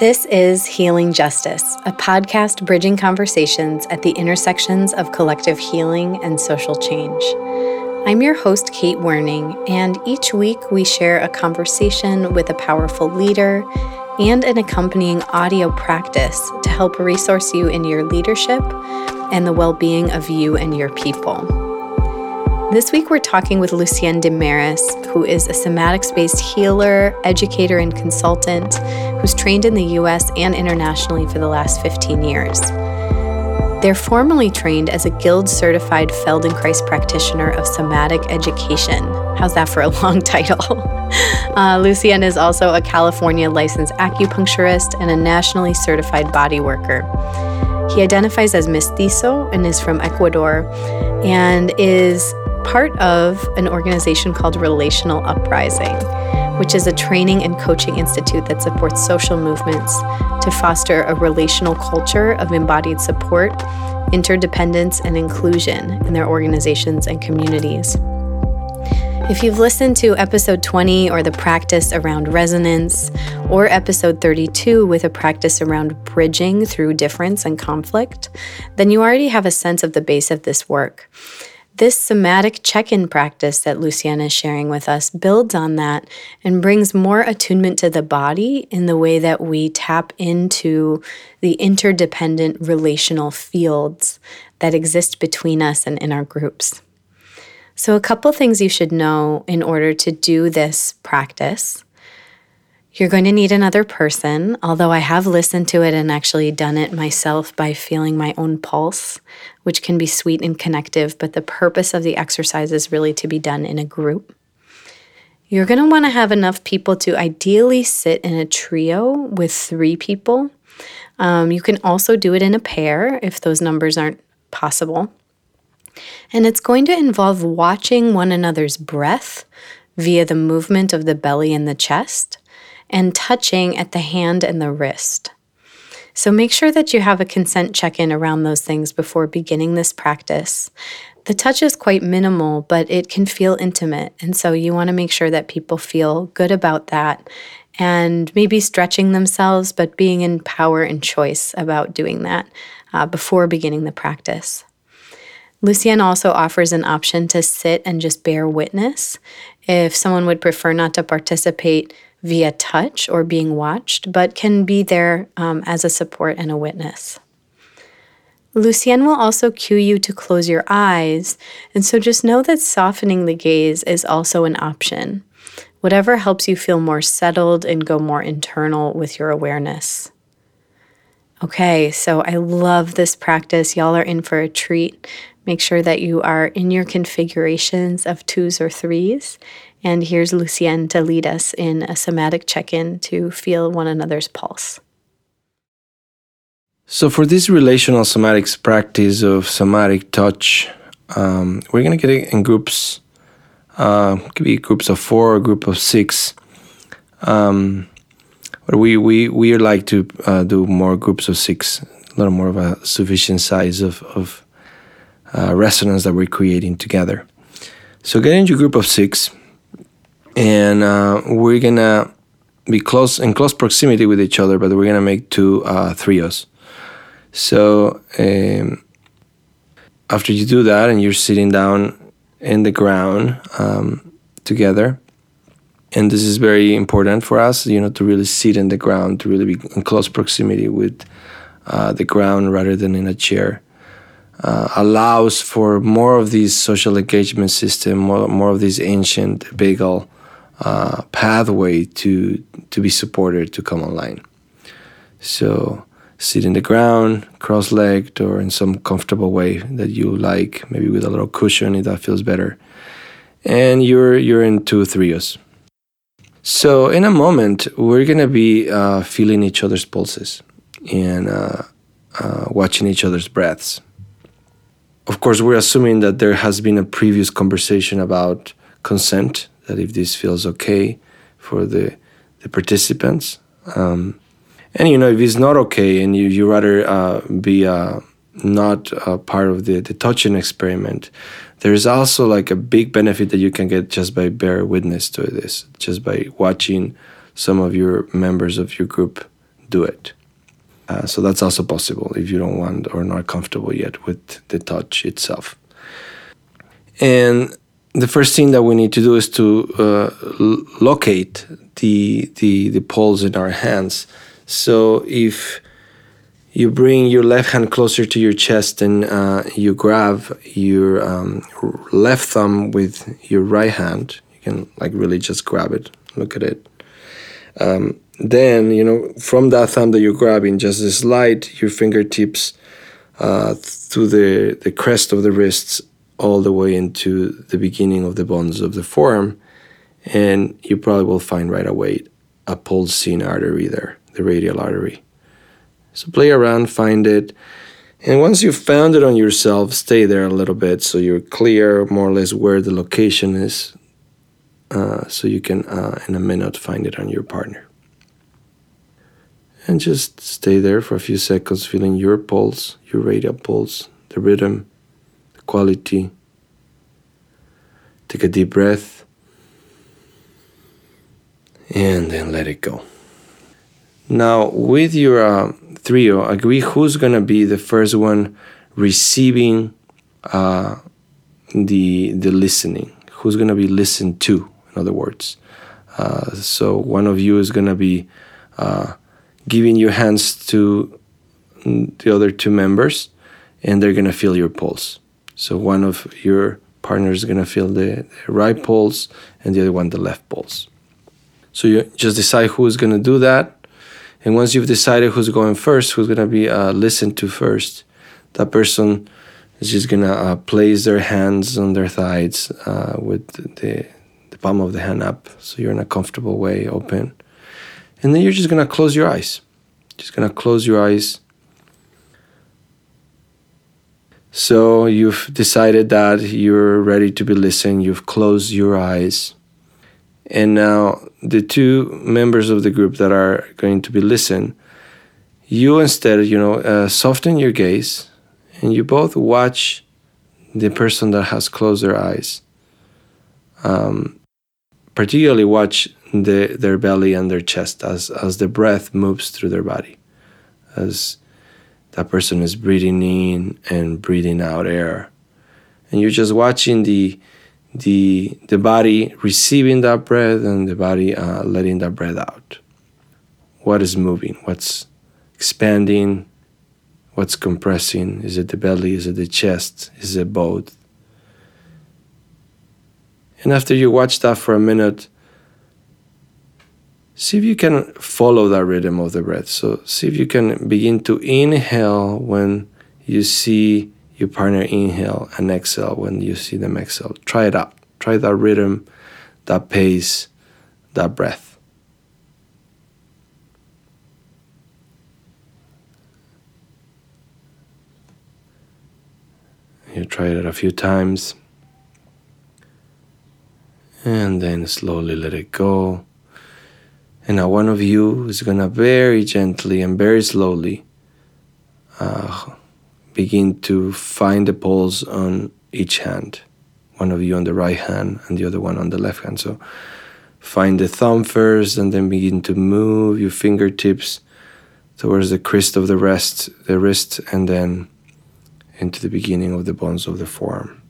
This is Healing Justice, a podcast bridging conversations at the intersections of collective healing and social change. I'm your host, Kate Werning, and each week we share a conversation with a powerful leader and an accompanying audio practice to help resource you in your leadership and the well being of you and your people. This week, we're talking with Lucienne Demaris, who is a somatics based healer, educator, and consultant who's trained in the US and internationally for the last 15 years. They're formally trained as a Guild certified Feldenkrais practitioner of somatic education. How's that for a long title? uh, Lucienne is also a California licensed acupuncturist and a nationally certified body worker. He identifies as mestizo and is from Ecuador and is part of an organization called Relational Uprising, which is a training and coaching institute that supports social movements to foster a relational culture of embodied support, interdependence, and inclusion in their organizations and communities. If you've listened to episode 20 or the practice around resonance, or episode 32 with a practice around bridging through difference and conflict, then you already have a sense of the base of this work. This somatic check in practice that Lucienne is sharing with us builds on that and brings more attunement to the body in the way that we tap into the interdependent relational fields that exist between us and in our groups. So, a couple things you should know in order to do this practice. You're going to need another person, although I have listened to it and actually done it myself by feeling my own pulse, which can be sweet and connective, but the purpose of the exercise is really to be done in a group. You're going to want to have enough people to ideally sit in a trio with three people. Um, you can also do it in a pair if those numbers aren't possible. And it's going to involve watching one another's breath via the movement of the belly and the chest and touching at the hand and the wrist. So make sure that you have a consent check in around those things before beginning this practice. The touch is quite minimal, but it can feel intimate. And so you want to make sure that people feel good about that and maybe stretching themselves, but being in power and choice about doing that uh, before beginning the practice. Lucienne also offers an option to sit and just bear witness. If someone would prefer not to participate, via touch or being watched, but can be there um, as a support and a witness. Lucienne will also cue you to close your eyes, and so just know that softening the gaze is also an option. Whatever helps you feel more settled and go more internal with your awareness. Okay, so I love this practice. Y'all are in for a treat. Make sure that you are in your configurations of twos or threes and here's Lucienne to lead us in a somatic check in to feel one another's pulse. So, for this relational somatics practice of somatic touch, um, we're going to get it in groups. Uh, could be groups of four, a group of six. Um, but we, we, we like to uh, do more groups of six, a little more of a sufficient size of, of uh, resonance that we're creating together. So, get into a group of six and uh, we're gonna be close in close proximity with each other, but we're gonna make two uh, trios. So um, after you do that, and you're sitting down in the ground um, together, and this is very important for us, you know, to really sit in the ground, to really be in close proximity with uh, the ground rather than in a chair. Uh, allows for more of this social engagement system, more, more of this ancient vagal uh, pathway to to be supported to come online. So sit in the ground, cross-legged, or in some comfortable way that you like, maybe with a little cushion if that feels better. And you're you're in two trios. So in a moment, we're gonna be uh, feeling each other's pulses and uh, uh, watching each other's breaths. Of course, we're assuming that there has been a previous conversation about consent that if this feels okay for the the participants. Um, and you know, if it's not okay and you you rather uh, be uh, not part of the the touching experiment, there is also like a big benefit that you can get just by bear witness to this, just by watching some of your members of your group do it. Uh, so that's also possible if you don't want or not comfortable yet with the touch itself. And the first thing that we need to do is to uh, locate the, the the poles in our hands. So if you bring your left hand closer to your chest and uh, you grab your um, left thumb with your right hand, you can like really just grab it. Look at it. Um, then you know from that thumb that you're grabbing, just slide your fingertips uh, through the the crest of the wrists all the way into the beginning of the bones of the forearm, and you probably will find right away a pulsing artery there, the radial artery. So play around, find it. And once you've found it on yourself, stay there a little bit so you're clear more or less where the location is. Uh, so you can, uh, in a minute, find it on your partner. And just stay there for a few seconds, feeling your pulse, your radial pulse, the rhythm, the quality. Take a deep breath and then let it go. Now, with your uh, trio, agree who's going to be the first one receiving uh, the the listening. Who's going to be listened to? In other words, uh, so one of you is going to be uh, giving your hands to the other two members, and they're going to feel your pulse. So one of your partners is going to feel the, the right pulse and the other one the left pulse. So you just decide who is going to do that. And once you've decided who's going first, who's going to be uh, listened to first, that person is just going to uh, place their hands on their thighs uh, with the, the palm of the hand up. So you're in a comfortable way, open. And then you're just going to close your eyes. Just going to close your eyes So you've decided that you're ready to be listened, you've closed your eyes. And now the two members of the group that are going to be listened, you instead, you know, uh, soften your gaze and you both watch the person that has closed their eyes. Um, particularly watch the, their belly and their chest as, as the breath moves through their body, as that person is breathing in and breathing out air and you're just watching the the the body receiving that breath and the body uh, letting that breath out. What is moving? What's expanding? What's compressing? Is it the belly? Is it the chest? Is it both? And after you watch that for a minute see if you can follow that rhythm of the breath. So see if you can begin to inhale when you see your partner inhale and exhale when you see them exhale. Try it out. Try that rhythm, that pace, that breath. You try it a few times. And then slowly let it go. And now one of you is to very gently and very slowly uh, begin to find the pulse on each hand. One of you on the right hand and the other one on the left hand. So find the thumb first and then begin to move your fingertips towards the crest of the wrist, the wrist and then into the beginning of the bones of the forearm.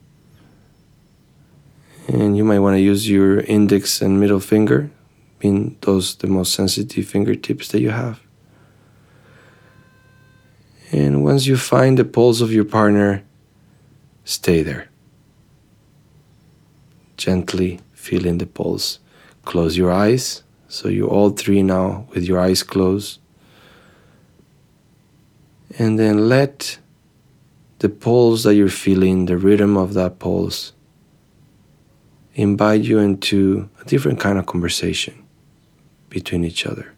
And you might want to use your index and middle finger being those the most sensitive fingertips that you have. And once you find the pulse of your partner, stay there. Gently feeling the pulse. Close your eyes. So you all three now with your eyes closed. And then let the pulse that you're feeling, the rhythm of that pulse, invite you into a different kind of conversation between each other.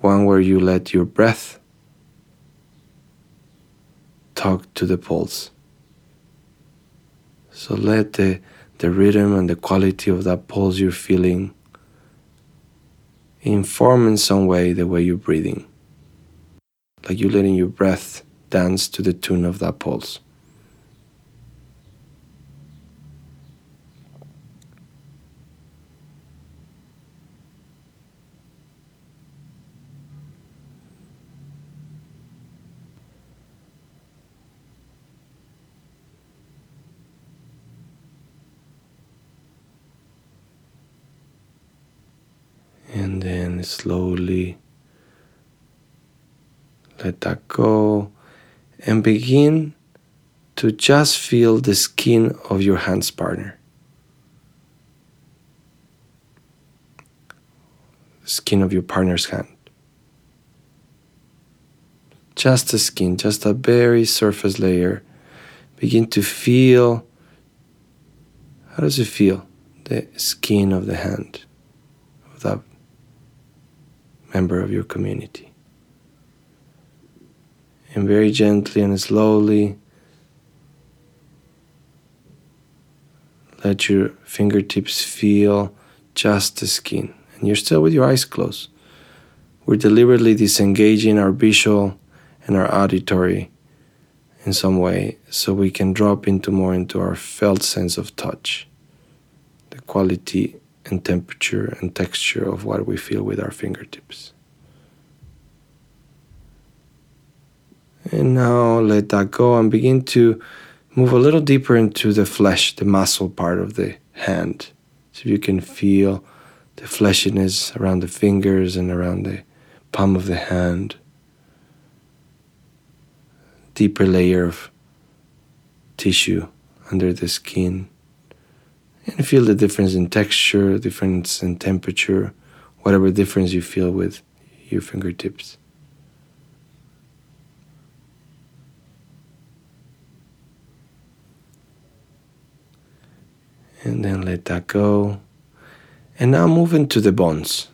One where you let your breath talk to the pulse. So let the, the rhythm and the quality of that pulse you're feeling inform in some way the way you're breathing. Like you're letting your breath dance to the tune of that pulse. And slowly let that go and begin to just feel the skin of your hand's partner. Skin of your partner's hand. Just the skin, just a very surface layer. Begin to feel how does it feel? The skin of the hand member of your community. And very gently and slowly let your fingertips feel just the skin. And you're still with your eyes closed. We're deliberately disengaging our visual and our auditory in some way so we can drop into more into our felt sense of touch the quality and temperature and texture of what we feel with our fingertips. And now let that go and begin to move a little deeper into the flesh the muscle part of the hand. So you can feel the fleshiness around the fingers and around the palm of the hand. Deeper layer of tissue under the skin and feel the difference in texture, difference in temperature, whatever difference you feel with your fingertips. And then let that go. And now move into the bones.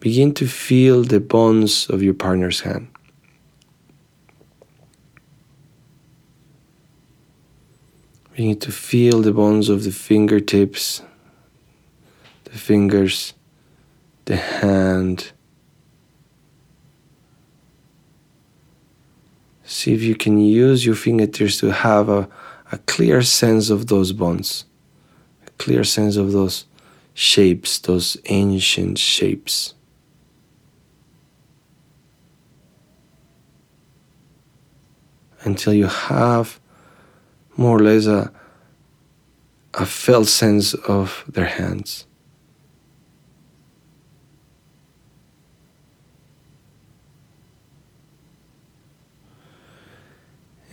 Begin to feel the bones of your partner's hand. We need to feel the bones of the fingertips, the fingers, the hand. See if you can use your fingertips to have a, a clear sense of those bones, a clear sense of those shapes, those ancient shapes. Until you have more or less a, a felt sense of their hands.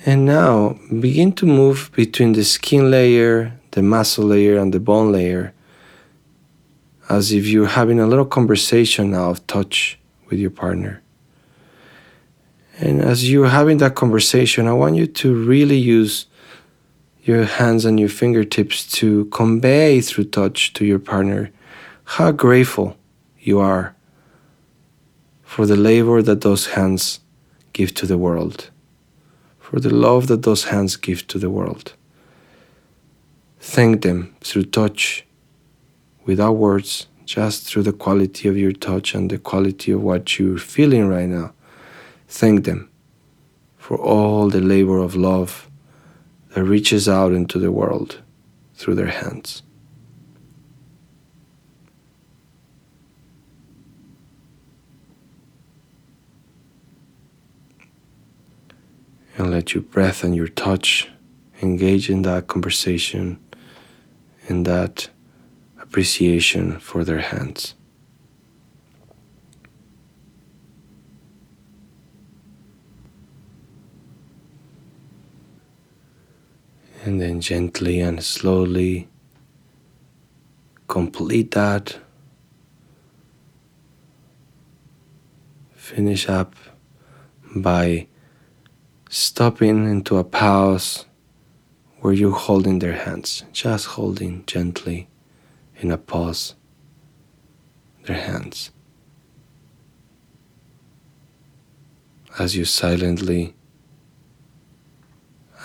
And now begin to move between the skin layer, the muscle layer, and the bone layer as if you're having a little conversation now of touch with your partner. And as you're having that conversation, I want you to really use your hands and your fingertips to convey through touch to your partner how grateful you are for the labor that those hands give to the world, for the love that those hands give to the world. Thank them through touch, without words, just through the quality of your touch and the quality of what you're feeling right now. Thank them for all the labor of love that reaches out into the world through their hands. And let your breath and your touch engage in that conversation, in that appreciation for their hands. And then gently and slowly complete that. Finish up by stopping into a pause where you're holding their hands, just holding gently in a pause their hands. As you silently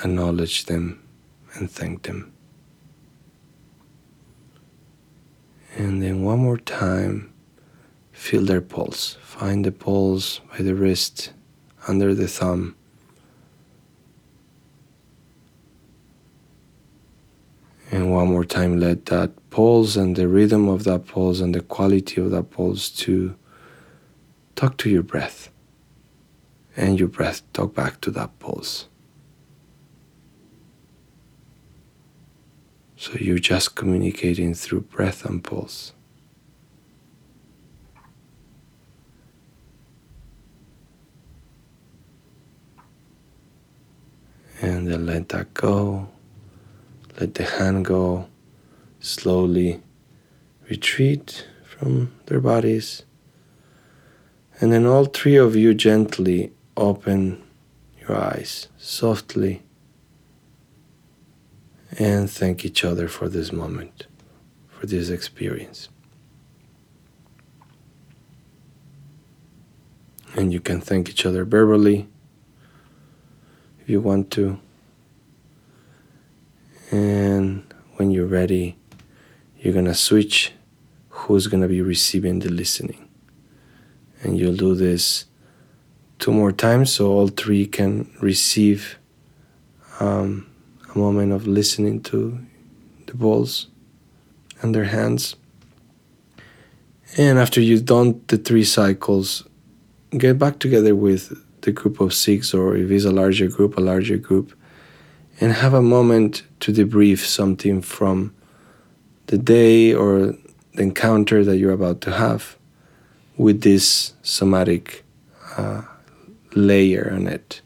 acknowledge them and thank them. And then one more time, feel their pulse. Find the pulse by the wrist, under the thumb. And one more time, let that pulse and the rhythm of that pulse and the quality of that pulse to talk to your breath. And your breath talk back to that pulse. So you're just communicating through breath and pulse. And then let that go. Let the hand go. Slowly retreat from their bodies. And then all three of you gently open your eyes softly and thank each other for this moment, for this experience. And you can thank each other verbally if you want to. And when you're ready, you're going to switch who's going to be receiving the listening. And you'll do this two more times so all three can receive um, moment of listening to the balls and their hands. And after you've done the three cycles, get back together with the group of six, or if it's a larger group, a larger group, and have a moment to debrief something from the day or the encounter that you're about to have with this somatic uh, layer on it.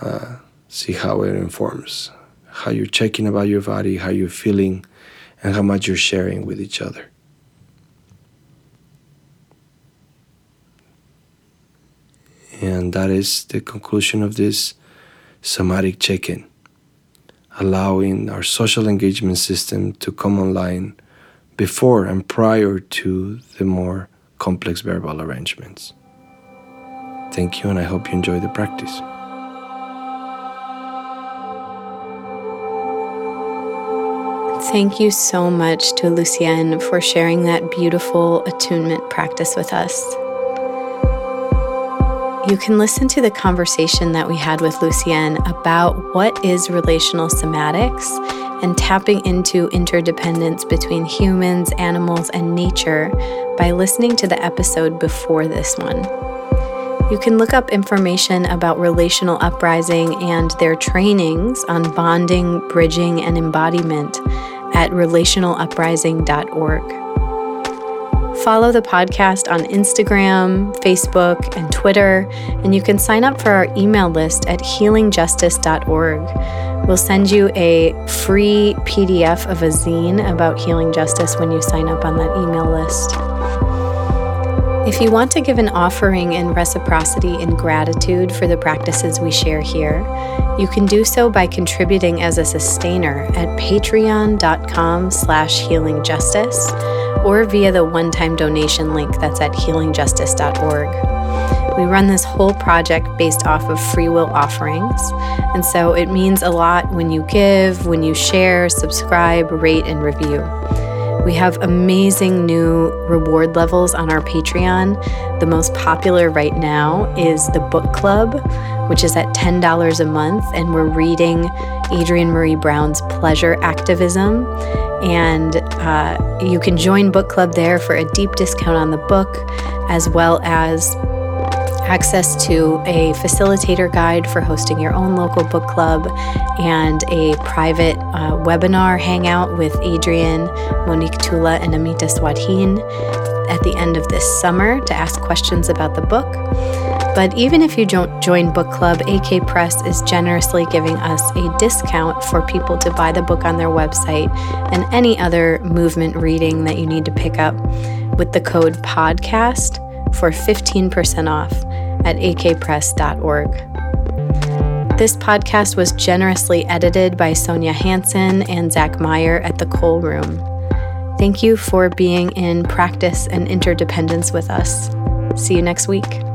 Uh, see how it informs how you're checking about your body, how you're feeling, and how much you're sharing with each other. And that is the conclusion of this somatic check in, allowing our social engagement system to come online before and prior to the more complex verbal arrangements. Thank you, and I hope you enjoy the practice. Thank you so much to Lucienne for sharing that beautiful attunement practice with us. You can listen to the conversation that we had with Lucienne about what is relational somatics and tapping into interdependence between humans, animals, and nature by listening to the episode before this one. You can look up information about relational uprising and their trainings on bonding, bridging, and embodiment at relationaluprising.org. Follow the podcast on Instagram, Facebook, and Twitter, and you can sign up for our email list at healingjustice.org. We'll send you a free PDF of a zine about healing justice when you sign up on that email list. If you want to give an offering in reciprocity and gratitude for the practices we share here, you can do so by contributing as a sustainer at patreon.com slash healingjustice or via the one-time donation link that's at healingjustice.org. We run this whole project based off of free will offerings, and so it means a lot when you give, when you share, subscribe, rate, and review. We have amazing new reward levels on our Patreon. The most popular right now is the book club, which is at $10 a month, and we're reading Adrienne Maree Brown's Pleasure Activism. And uh, you can join book club there for a deep discount on the book, as well as access to a facilitator guide for hosting your own local book club and a private uh, webinar hangout with Adrienne, Monique Tula, and Amita Swadhin at the end of this summer to ask questions about the book. But even if you don't join book club, AK Press is generously giving us a discount for people to buy the book on their website and any other movement reading that you need to pick up with the code PODCAST for 15% off at akpress.org. This podcast was generously edited by Sonia Hanson and Zach Meyer at the Cole Room. Thank you for being in practice and interdependence with us. See you next week.